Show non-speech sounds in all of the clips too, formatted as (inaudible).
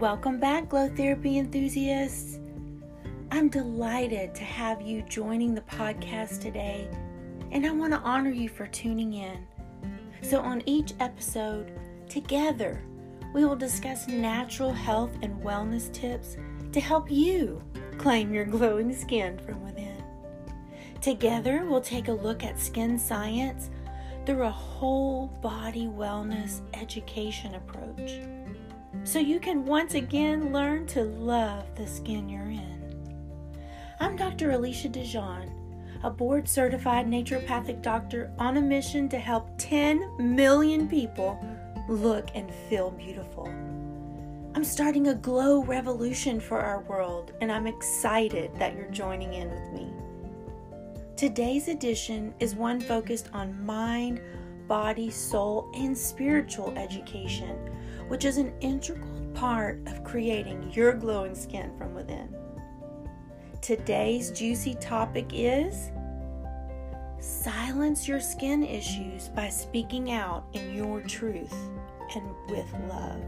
Welcome back, Glow Therapy enthusiasts. I'm delighted to have you joining the podcast today, and I want to honor you for tuning in. So, on each episode, together, we will discuss natural health and wellness tips to help you claim your glowing skin from within. Together, we'll take a look at skin science through a whole body wellness education approach so you can once again learn to love the skin you're in. I'm Dr. Alicia DeJean, a board certified naturopathic doctor on a mission to help 10 million people look and feel beautiful. I'm starting a glow revolution for our world, and I'm excited that you're joining in with me. Today's edition is one focused on mind, body, soul, and spiritual education which is an integral part of creating your glowing skin from within. Today's juicy topic is silence your skin issues by speaking out in your truth and with love.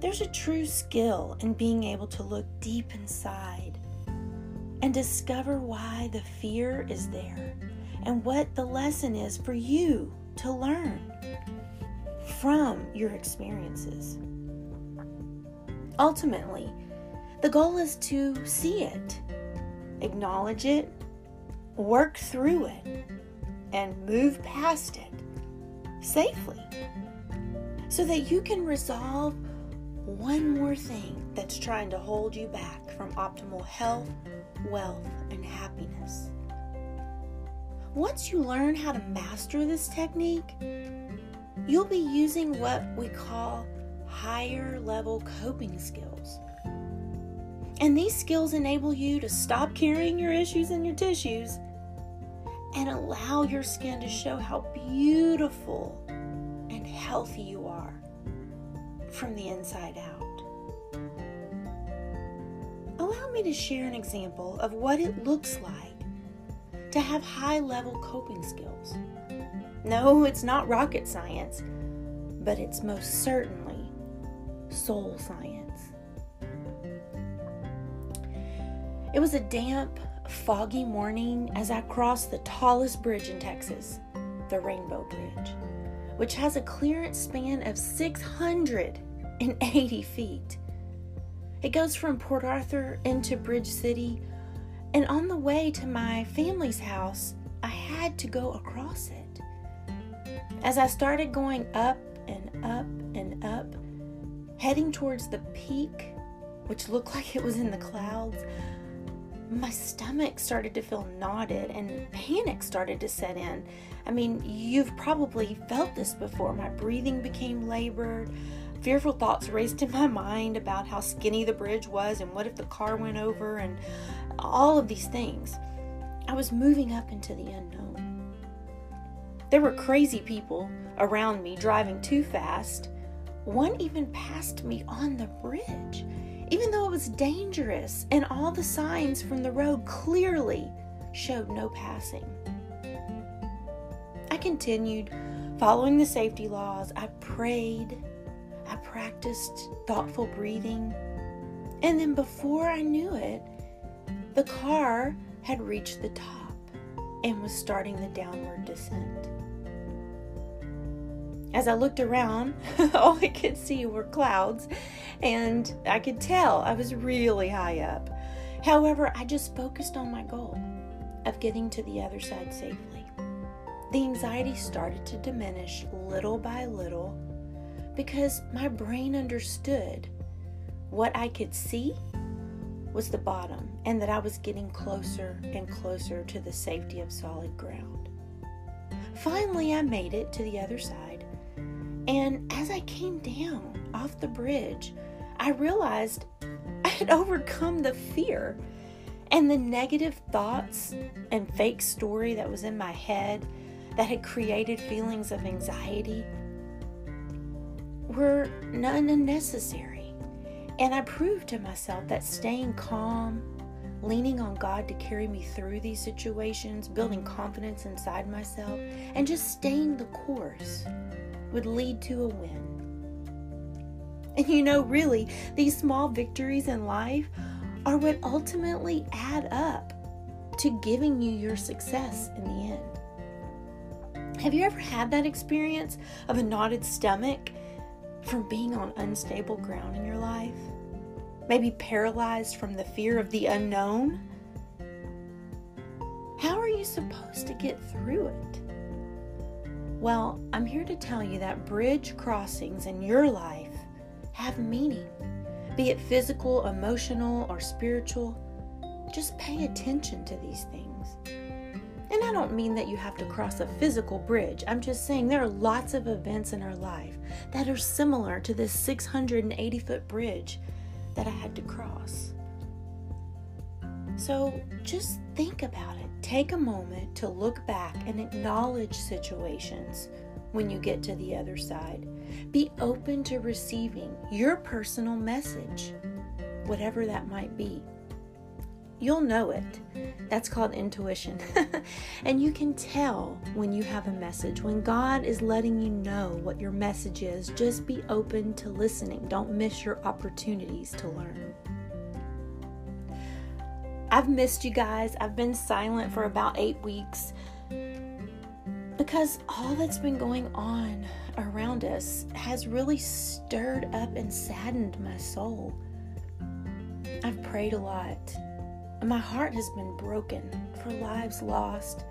There's a true skill in being able to look deep inside and discover why the fear is there and what the lesson is for you to learn from your experiences. Ultimately, the goal is to see it, acknowledge it, work through it, and move past it safely so that you can resolve one more thing that's trying to hold you back from optimal health, wealth, and happiness. Once you learn how to master this technique, you'll be using what we call higher level coping skills. And these skills enable you to stop carrying your issues in your tissues and allow your skin to show how beautiful and healthy you are from the inside out. Allow me to share an example of what it looks like to have high level coping skills. No, it's not rocket science, but it's most certainly soul science. It was a damp, foggy morning as I crossed the tallest bridge in Texas, the Rainbow Bridge, which has a clearance span of 680 feet. It goes from Port Arthur into Bridge City, and on the way to my family's house, I had to go across it. As I started going up and up and up, heading towards the peak, which looked like it was in the clouds, my stomach started to feel knotted and panic started to set in. I mean, you've probably felt this before. My breathing became labored. Fearful thoughts raced in my mind about how skinny the bridge was and what if the car went over and all of these things. I was moving up into the unknown. There were crazy people around me driving too fast. One even passed me on the bridge, even though it was dangerous and all the signs from the road clearly showed no passing. I continued following the safety laws. I prayed. I practiced thoughtful breathing. And then before I knew it, the car had reached the top and was starting the downward descent. As I looked around, (laughs) all I could see were clouds, and I could tell I was really high up. However, I just focused on my goal of getting to the other side safely. The anxiety started to diminish little by little because my brain understood what I could see was the bottom and that I was getting closer and closer to the safety of solid ground. Finally, I made it to the other side and as I came down off the bridge, I realized I had overcome the fear and the negative thoughts and fake story that was in my head that had created feelings of anxiety were none unnecessary. And I proved to myself that staying calm, leaning on God to carry me through these situations, building confidence inside myself, and just staying the course would lead to a win. And you know, really, these small victories in life are what ultimately add up to giving you your success in the end. Have you ever had that experience of a knotted stomach from being on unstable ground in your life? Maybe paralyzed from the fear of the unknown? How are you supposed to get through it? Well, I'm here to tell you that bridge crossings in your life have meaning, be it physical, emotional, or spiritual. Just pay attention to these things. And I don't mean that you have to cross a physical bridge. I'm just saying there are lots of events in our life that are similar to this 680 foot bridge that I had to cross. So just think about it. Take a moment to look back and acknowledge situations when you get to the other side. Be open to receiving your personal message, whatever that might be. You'll know it. That's called intuition. (laughs) and you can tell when you have a message. When God is letting you know what your message is, just be open to listening. Don't miss your opportunities to learn. I've missed you guys. I've been silent for about eight weeks because all that's been going on around us has really stirred up and saddened my soul. I've prayed a lot. My heart has been broken for lives lost,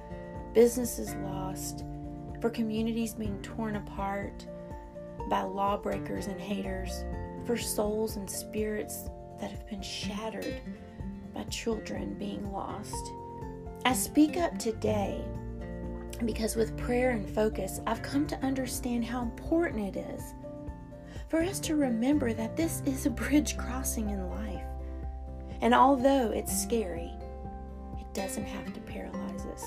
businesses lost, for communities being torn apart by lawbreakers and haters, for souls and spirits that have been shattered by children being lost. I speak up today because with prayer and focus, I've come to understand how important it is for us to remember that this is a bridge crossing in life. And although it's scary, it doesn't have to paralyze us.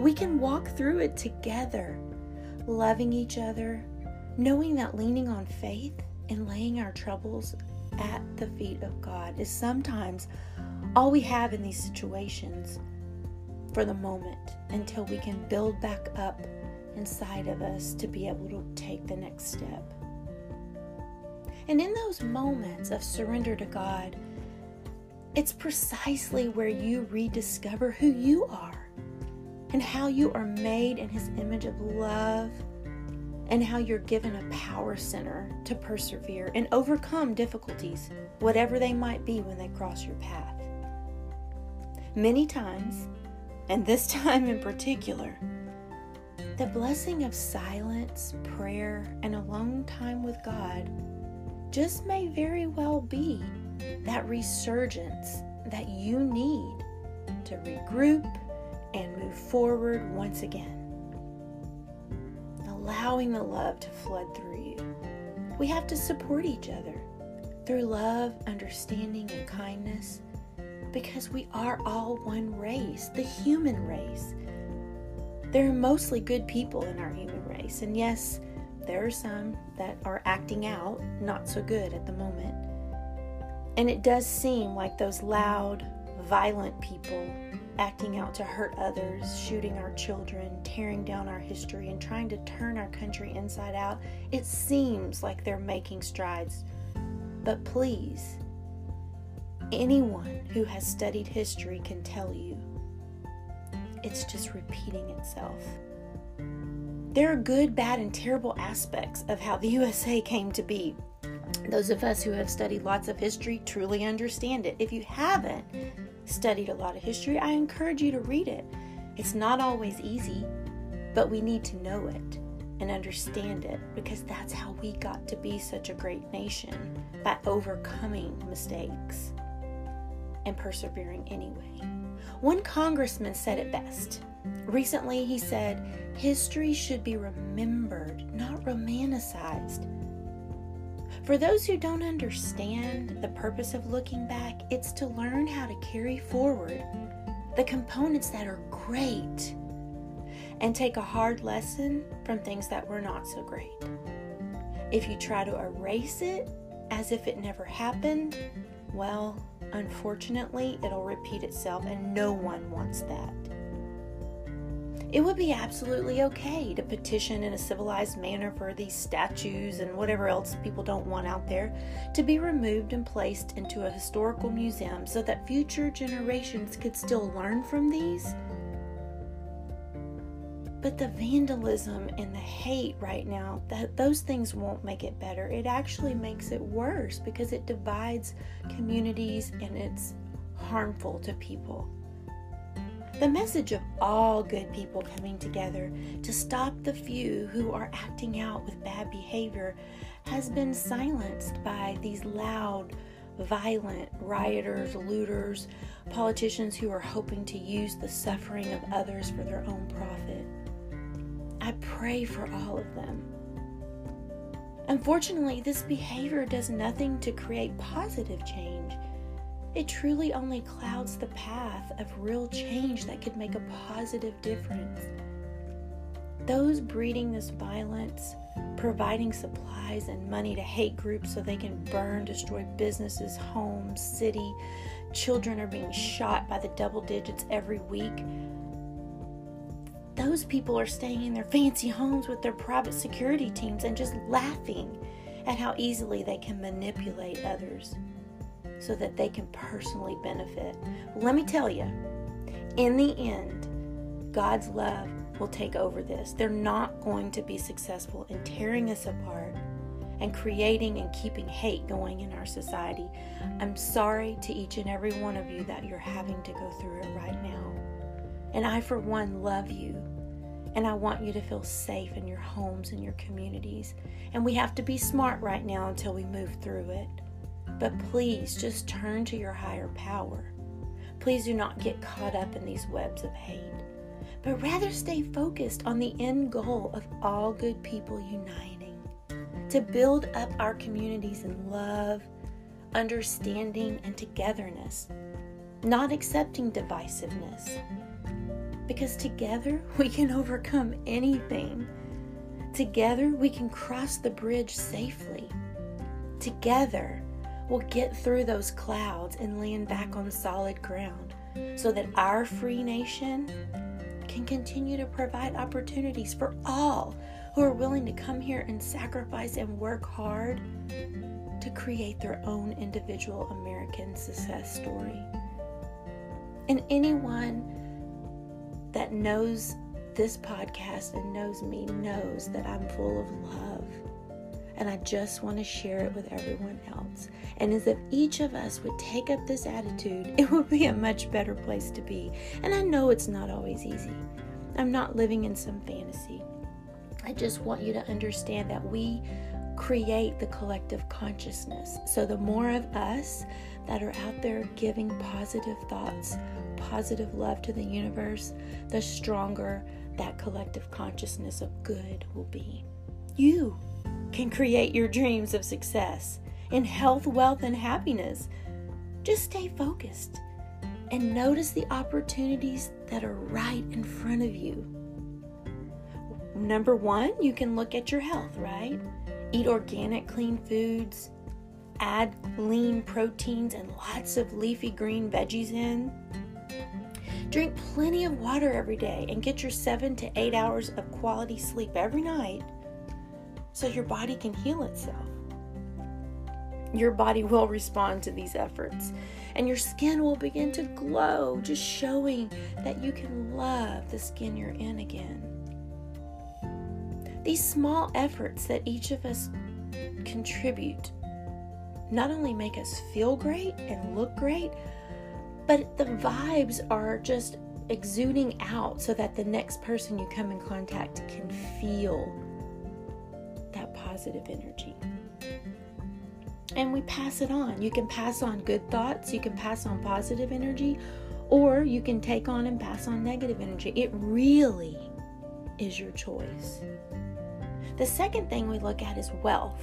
We can walk through it together, loving each other, knowing that leaning on faith and laying our troubles at the feet of God is sometimes all we have in these situations for the moment until we can build back up inside of us to be able to take the next step. And in those moments of surrender to God, it's precisely where you rediscover who you are and how you are made in His image of love and how you're given a power center to persevere and overcome difficulties, whatever they might be when they cross your path. Many times, and this (laughs) time in particular, the blessing of silence, prayer, and a long time with God just may very well be that resurgence that you need to regroup and move forward once again. Allowing the love to flood through you. We have to support each other through love, understanding, and kindness because we are all one race, the human race. There are mostly good people in our human race, and yes, there are some that are acting out not so good at the moment. And it does seem like those loud, violent people acting out to hurt others, shooting our children, tearing down our history, and trying to turn our country inside out, it seems like they're making strides. But please, anyone who has studied history can tell you it's just repeating itself. There are good, bad, and terrible aspects of how the (laughs) USA came to be. Those of us who have studied lots of history truly understand it. If you haven't studied a lot of history, I encourage you to read it. It's not always easy, but we need to know it and understand it because that's how we got to be such a great nation by overcoming mistakes and persevering anyway. One congressman said it best. Recently, he said, History should be remembered, not romanticized. For those who don't understand the purpose of looking back, it's to learn how to carry forward the components that are great and take a hard lesson from things that were not so great. If you try to erase it as if it never happened, well, unfortunately, it'll repeat itself, and no one wants that. It would be absolutely okay to petition in a civilized manner for these statues and whatever else people don't want out there to be removed and placed into a historical museum so that future generations could still learn from these. But the vandalism and the hate right now, that those things won't make it better. It actually makes it worse because it divides communities and it's harmful to people. The message of all good people coming together to stop the few who are acting out with bad behavior has been silenced by these loud, violent rioters, looters, politicians who are hoping to use the suffering of others for their own profit. I pray for all of them. Unfortunately, this behavior does nothing to create positive change it truly only clouds the path of real change that could make a positive difference. Those breeding this violence, providing supplies and money to hate groups so they can burn, destroy businesses, homes, city, children are being shot by the double digits every week. Those people are staying in their fancy homes with their private security teams and just laughing at how easily they can manipulate others so that they can personally benefit. Let me tell you, in the end, God's love will take over this. They're not going to be successful in tearing us apart and creating and keeping hate going in our society. I'm sorry to each and every one of you that you're having to go through it right now. And I, for one, love you. And I want you to feel safe in your homes and your communities. And we have to be smart right now until we move through it. But please just turn to your higher power. Please do not get caught up in these webs of hate, but rather stay focused on the end goal of all good people uniting to build up our communities in love, understanding, and togetherness, not accepting divisiveness. Because together (laughs) we can overcome anything. Together we can cross the bridge safely. Together will get through those clouds and land back on solid ground so that our free nation can continue to provide opportunities for all who are willing to come here and sacrifice and work hard to create their own individual American success story. And anyone that knows this podcast and knows me knows that I'm full of love and I just want to share it with everyone else. And as if each of us would take up this attitude, (laughs) it would be a much better place to be. And I know it's not always easy. I'm not living in some fantasy. I just want you to understand that we create the collective consciousness. So the more of us that are out there giving positive thoughts, positive love to the universe, the stronger that collective consciousness of good will be. You can create your dreams of success in health, wealth, and happiness. Just stay focused and notice the opportunities that are right in front of you. Number one, you can look at your health, right? Eat organic, clean foods, add lean proteins and lots of leafy green veggies in. Drink plenty of water every day and get your seven to eight hours of quality sleep every night so your body can heal itself. Your body will respond to these efforts, and your skin will begin to glow, just showing that you can love the skin you're in again. These small efforts that each of us contribute not only make us feel great and look great, but the vibes are just exuding out so that the next person you come in contact can feel positive energy. And we pass it on. You can pass on good thoughts, you can pass on positive energy, or you can take on and pass on negative energy. It really is your choice. The second thing we look at is wealth.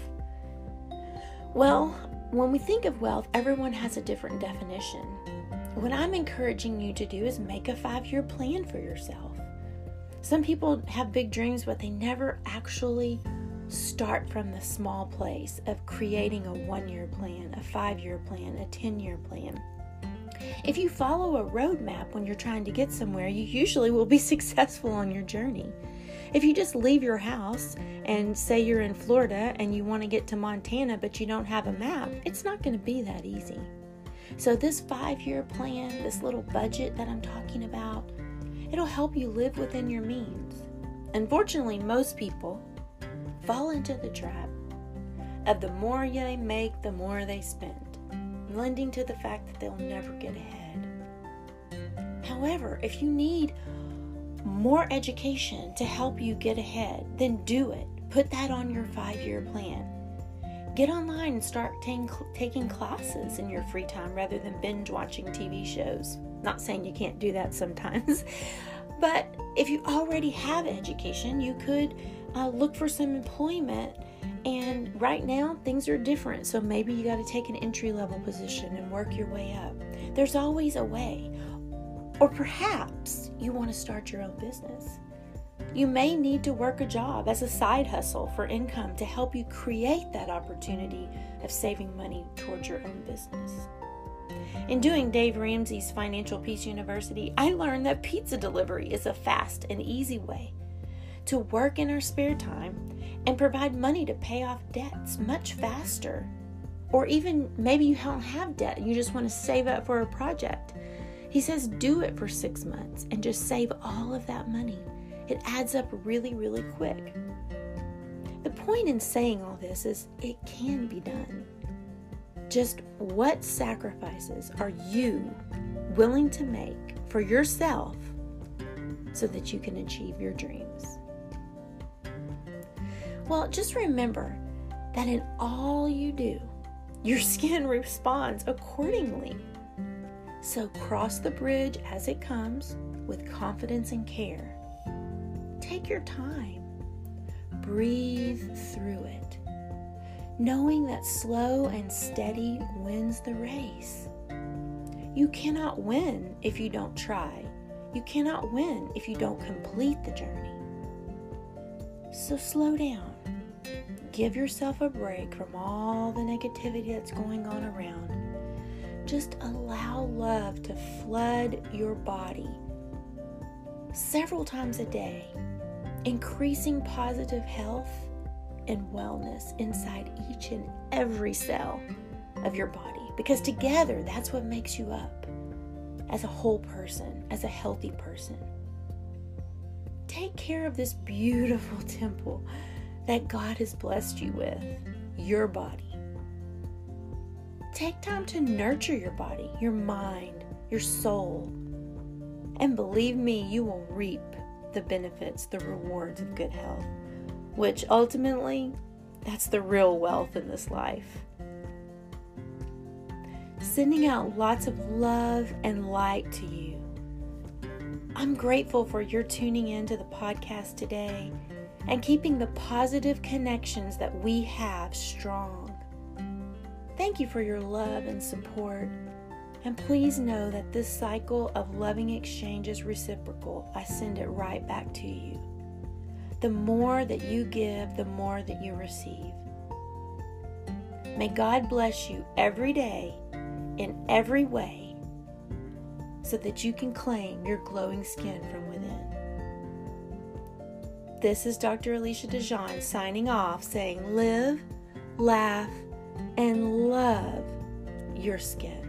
Well, when we think of wealth, everyone has a different definition. What I'm encouraging you to do is make a five year plan for yourself. Some people have big dreams, but they never actually start from the small place of creating a one year plan, a five year plan, a 10 year plan. If you follow a roadmap when you're trying to get somewhere, you usually will be (laughs) successful on your journey. If you just leave your house and say you're in Florida and you want to get to Montana but you don't have a map, it's not going to be that easy. So, this five year plan, this little budget that I'm talking about, it'll help you live within your means. Unfortunately, most people fall into the trap of the more they make, the more they spend, lending to the fact that they'll never get ahead. However, if you need more education to help you get ahead, then do it. Put that on your five year plan. Get online and start t- taking classes in your free time rather than binge watching TV shows. Not saying you can't do that sometimes, (laughs) but if you already have education, you could uh, look for some employment. And right now, things are different. So maybe you got to take an entry level position and work your way up. There's always a way. Or perhaps you want to start your own business. You may need to work a job as a side hustle for income to help you create that opportunity of saving money towards your own business. In doing Dave Ramsey's Financial Peace University, I learned that pizza delivery is a fast and easy way to work in our spare time and provide money to pay off debts much faster. Or even maybe you don't have debt, you just want to save up for a project. He says do it for six months and just save all of that money. It adds up really, really quick. The point in saying all this is it can be done. Just what sacrifices are you willing to make for yourself so that you can achieve your dreams? Well, just remember that in all you do, your (laughs) skin responds accordingly. So cross the bridge as it comes with confidence and care. Take your time, breathe through it knowing that slow and steady wins the race. You cannot win if you don't try. You cannot win if you don't complete the journey. So slow down. Give yourself a break from all the negativity that's going on around. Just allow love to flood your body several times a day, increasing positive health and wellness inside each and every cell of your body because together that's what makes you up as a whole person, as a healthy person. Take care of this beautiful (laughs) temple that God has blessed you with, your body. Take time to nurture your body, your mind, your soul. And believe me, you will reap the benefits, the rewards of good health which ultimately, that's the real wealth in this life. Sending out lots of love and light to you. I'm grateful for your tuning in to the podcast today and keeping the positive connections that we have strong. Thank you for your love and support. And please know that this cycle of loving exchange is reciprocal. I send it right back to you. The more that you give, the more that you receive. May God bless you every day in every way so that you can claim your glowing skin from within. This is Dr. Alicia DeJean signing off saying, Live, laugh, and love your skin.